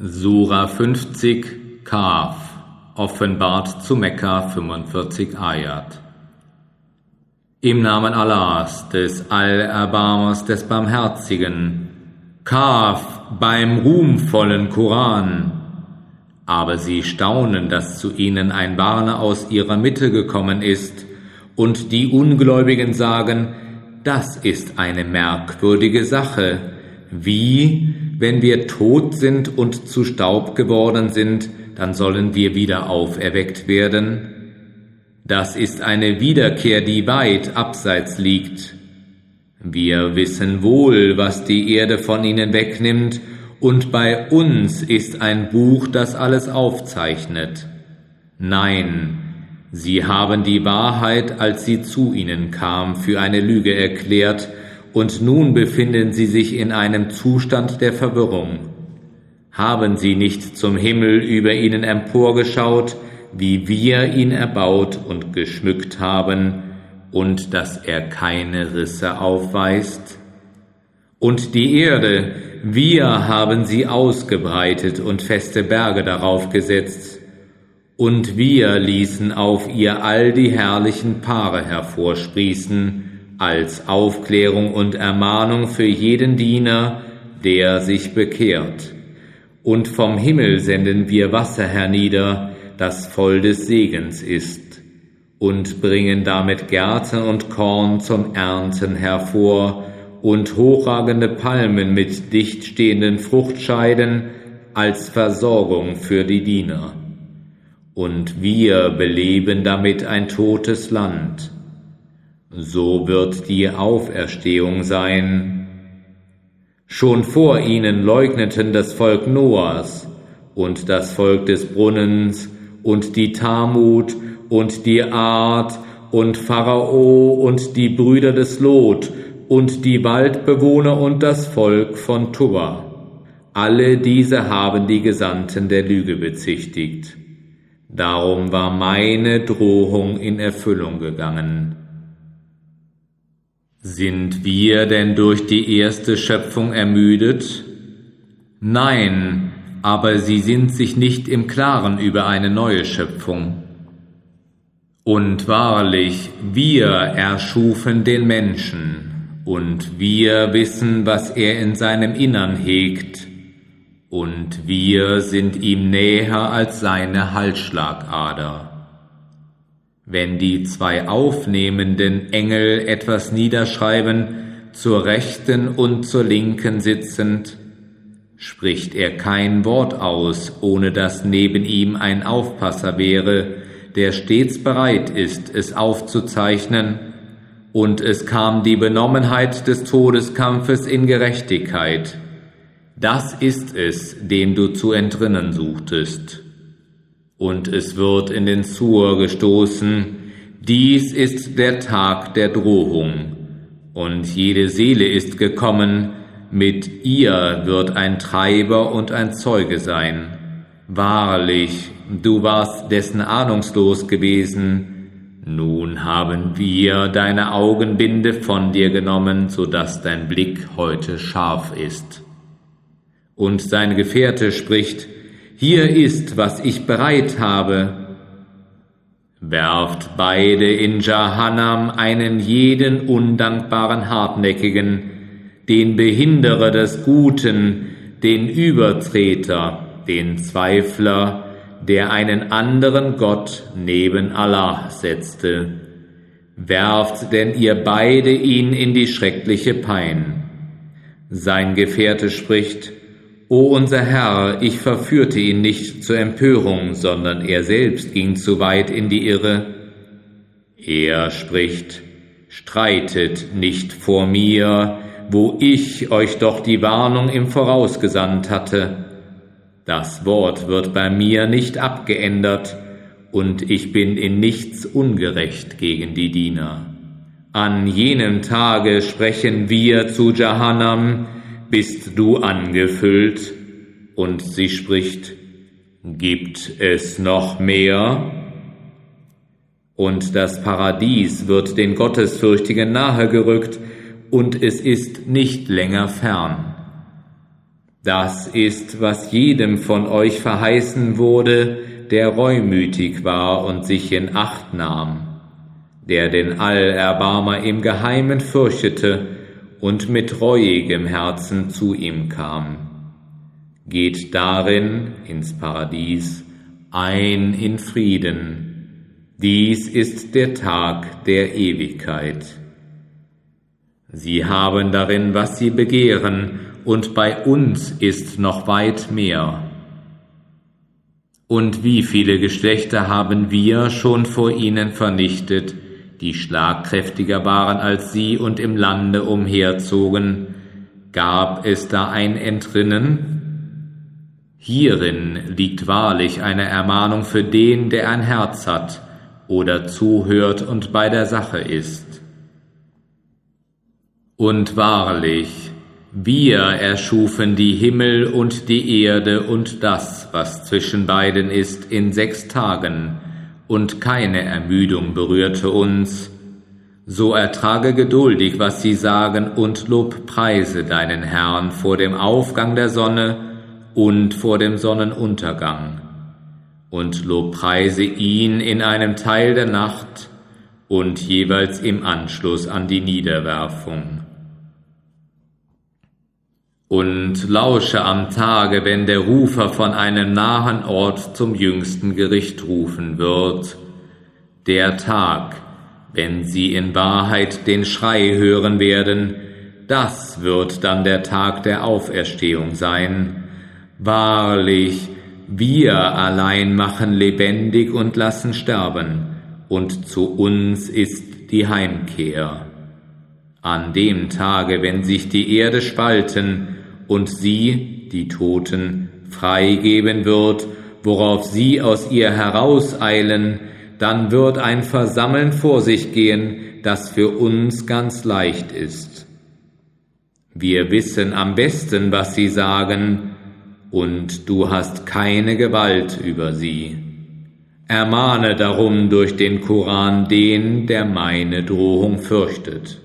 Sura 50 Kaf offenbart zu Mekka 45 Ayat Im Namen Allahs, des Allerbarmers, des Barmherzigen, Kaf beim ruhmvollen Koran. Aber sie staunen, dass zu ihnen ein Warner aus ihrer Mitte gekommen ist, und die Ungläubigen sagen, das ist eine merkwürdige Sache, wie wenn wir tot sind und zu Staub geworden sind, dann sollen wir wieder auferweckt werden. Das ist eine Wiederkehr, die weit abseits liegt. Wir wissen wohl, was die Erde von ihnen wegnimmt, und bei uns ist ein Buch, das alles aufzeichnet. Nein, sie haben die Wahrheit, als sie zu ihnen kam, für eine Lüge erklärt, und nun befinden sie sich in einem Zustand der Verwirrung. Haben sie nicht zum Himmel über ihnen emporgeschaut, wie wir ihn erbaut und geschmückt haben, und dass er keine Risse aufweist? Und die Erde, wir haben sie ausgebreitet und feste Berge darauf gesetzt, und wir ließen auf ihr all die herrlichen Paare hervorsprießen, als Aufklärung und Ermahnung für jeden Diener, der sich bekehrt. Und vom Himmel senden wir Wasser hernieder, das voll des Segens ist, und bringen damit Gärten und Korn zum Ernten hervor und hochragende Palmen mit dicht stehenden Fruchtscheiden als Versorgung für die Diener. Und wir beleben damit ein totes Land so wird die Auferstehung sein. Schon vor ihnen leugneten das Volk Noahs und das Volk des Brunnens und die Tamut und die Art und Pharao und die Brüder des Lot und die Waldbewohner und das Volk von Tuba. Alle diese haben die Gesandten der Lüge bezichtigt. Darum war meine Drohung in Erfüllung gegangen. Sind wir denn durch die erste Schöpfung ermüdet? Nein, aber sie sind sich nicht im Klaren über eine neue Schöpfung. Und wahrlich, wir erschufen den Menschen, und wir wissen, was er in seinem Innern hegt, und wir sind ihm näher als seine Halsschlagader. Wenn die zwei aufnehmenden Engel etwas niederschreiben, zur rechten und zur linken sitzend, spricht er kein Wort aus, ohne dass neben ihm ein Aufpasser wäre, der stets bereit ist, es aufzuzeichnen, und es kam die Benommenheit des Todeskampfes in Gerechtigkeit. Das ist es, dem du zu entrinnen suchtest und es wird in den Zur gestoßen, dies ist der Tag der Drohung, und jede Seele ist gekommen, mit ihr wird ein Treiber und ein Zeuge sein. Wahrlich, du warst dessen ahnungslos gewesen, nun haben wir deine Augenbinde von dir genommen, so dass dein Blick heute scharf ist. Und sein Gefährte spricht, hier ist, was ich bereit habe. Werft beide in Jahannam einen jeden undankbaren Hartnäckigen, den Behinderer des Guten, den Übertreter, den Zweifler, der einen anderen Gott neben Allah setzte. Werft denn ihr beide ihn in die schreckliche Pein. Sein Gefährte spricht, O unser Herr, ich verführte ihn nicht zur Empörung, sondern er selbst ging zu weit in die Irre. Er spricht, streitet nicht vor mir, wo ich euch doch die Warnung im Voraus gesandt hatte. Das Wort wird bei mir nicht abgeändert, und ich bin in nichts ungerecht gegen die Diener. An jenem Tage sprechen wir zu Jahannam, bist du angefüllt? Und sie spricht, gibt es noch mehr? Und das Paradies wird den Gottesfürchtigen nahegerückt, und es ist nicht länger fern. Das ist, was jedem von euch verheißen wurde, der reumütig war und sich in Acht nahm, der den Allerbarmer im Geheimen fürchtete und mit reuigem Herzen zu ihm kam. Geht darin ins Paradies ein in Frieden. Dies ist der Tag der Ewigkeit. Sie haben darin, was sie begehren, und bei uns ist noch weit mehr. Und wie viele Geschlechter haben wir schon vor ihnen vernichtet, die schlagkräftiger waren als sie und im Lande umherzogen, gab es da ein Entrinnen? Hierin liegt wahrlich eine Ermahnung für den, der ein Herz hat oder zuhört und bei der Sache ist. Und wahrlich, wir erschufen die Himmel und die Erde und das, was zwischen beiden ist, in sechs Tagen, und keine Ermüdung berührte uns. So ertrage geduldig, was sie sagen, und lobpreise deinen Herrn vor dem Aufgang der Sonne und vor dem Sonnenuntergang. Und lobpreise ihn in einem Teil der Nacht und jeweils im Anschluss an die Niederwerfung und lausche am Tage, wenn der Rufer von einem nahen Ort zum jüngsten Gericht rufen wird. Der Tag, wenn sie in Wahrheit den Schrei hören werden, das wird dann der Tag der Auferstehung sein. Wahrlich, wir allein machen lebendig und lassen sterben, und zu uns ist die Heimkehr. An dem Tage, wenn sich die Erde spalten, und sie, die Toten, freigeben wird, worauf sie aus ihr herauseilen, dann wird ein Versammeln vor sich gehen, das für uns ganz leicht ist. Wir wissen am besten, was sie sagen, und du hast keine Gewalt über sie. Ermahne darum durch den Koran den, der meine Drohung fürchtet.